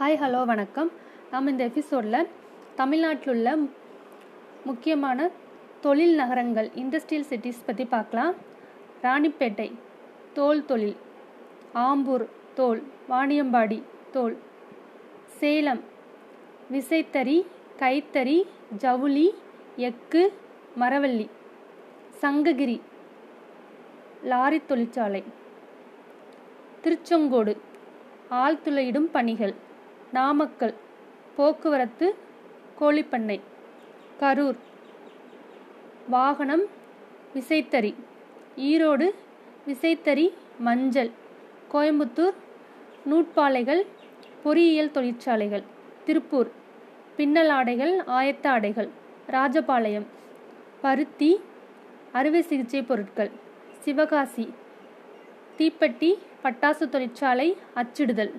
Hi hello வணக்கம். நாம் இந்த எபிசோடில் தமிழ்நாட்டில் உள்ள முக்கியமான தொழில் நகரங்கள் இண்டஸ்ட்ரியல் சிட்டிஸ் பற்றி பார்க்கலாம். ராணிப்பேட்டை தோல் தொழில் ஆம்பூர் தோல் வாணியம்பாடி தோல் சேலம் விசைத்தறி கைத்தறி ஜவுளி எக்கு மரவள்ளி சங்ககிரி லாரி தொழிற்சாலை திருச்செங்கோடு ஆழ்துளையிடும் பணிகள். நாமக்கல் போக்குவரத்து கோழிப்பண்ணை கரூர். வாகனம் விசைத்தறி. ஈரோடு விசைத்தறி மஞ்சள். கோயம்புத்தூர் நூற்பாலைகள் பொறியியல் தொழிற்சாலைகள். திருப்பூர் பின்னல் ஆடைகள் ஆயத்த ஆடைகள். ராஜபாளையம் பருத்தி அறுவை சிகிச்சை பொருட்கள். சிவகாசி தீப்பெட்டி பட்டாசு தொழிற்சாலை அச்சிடுதல்.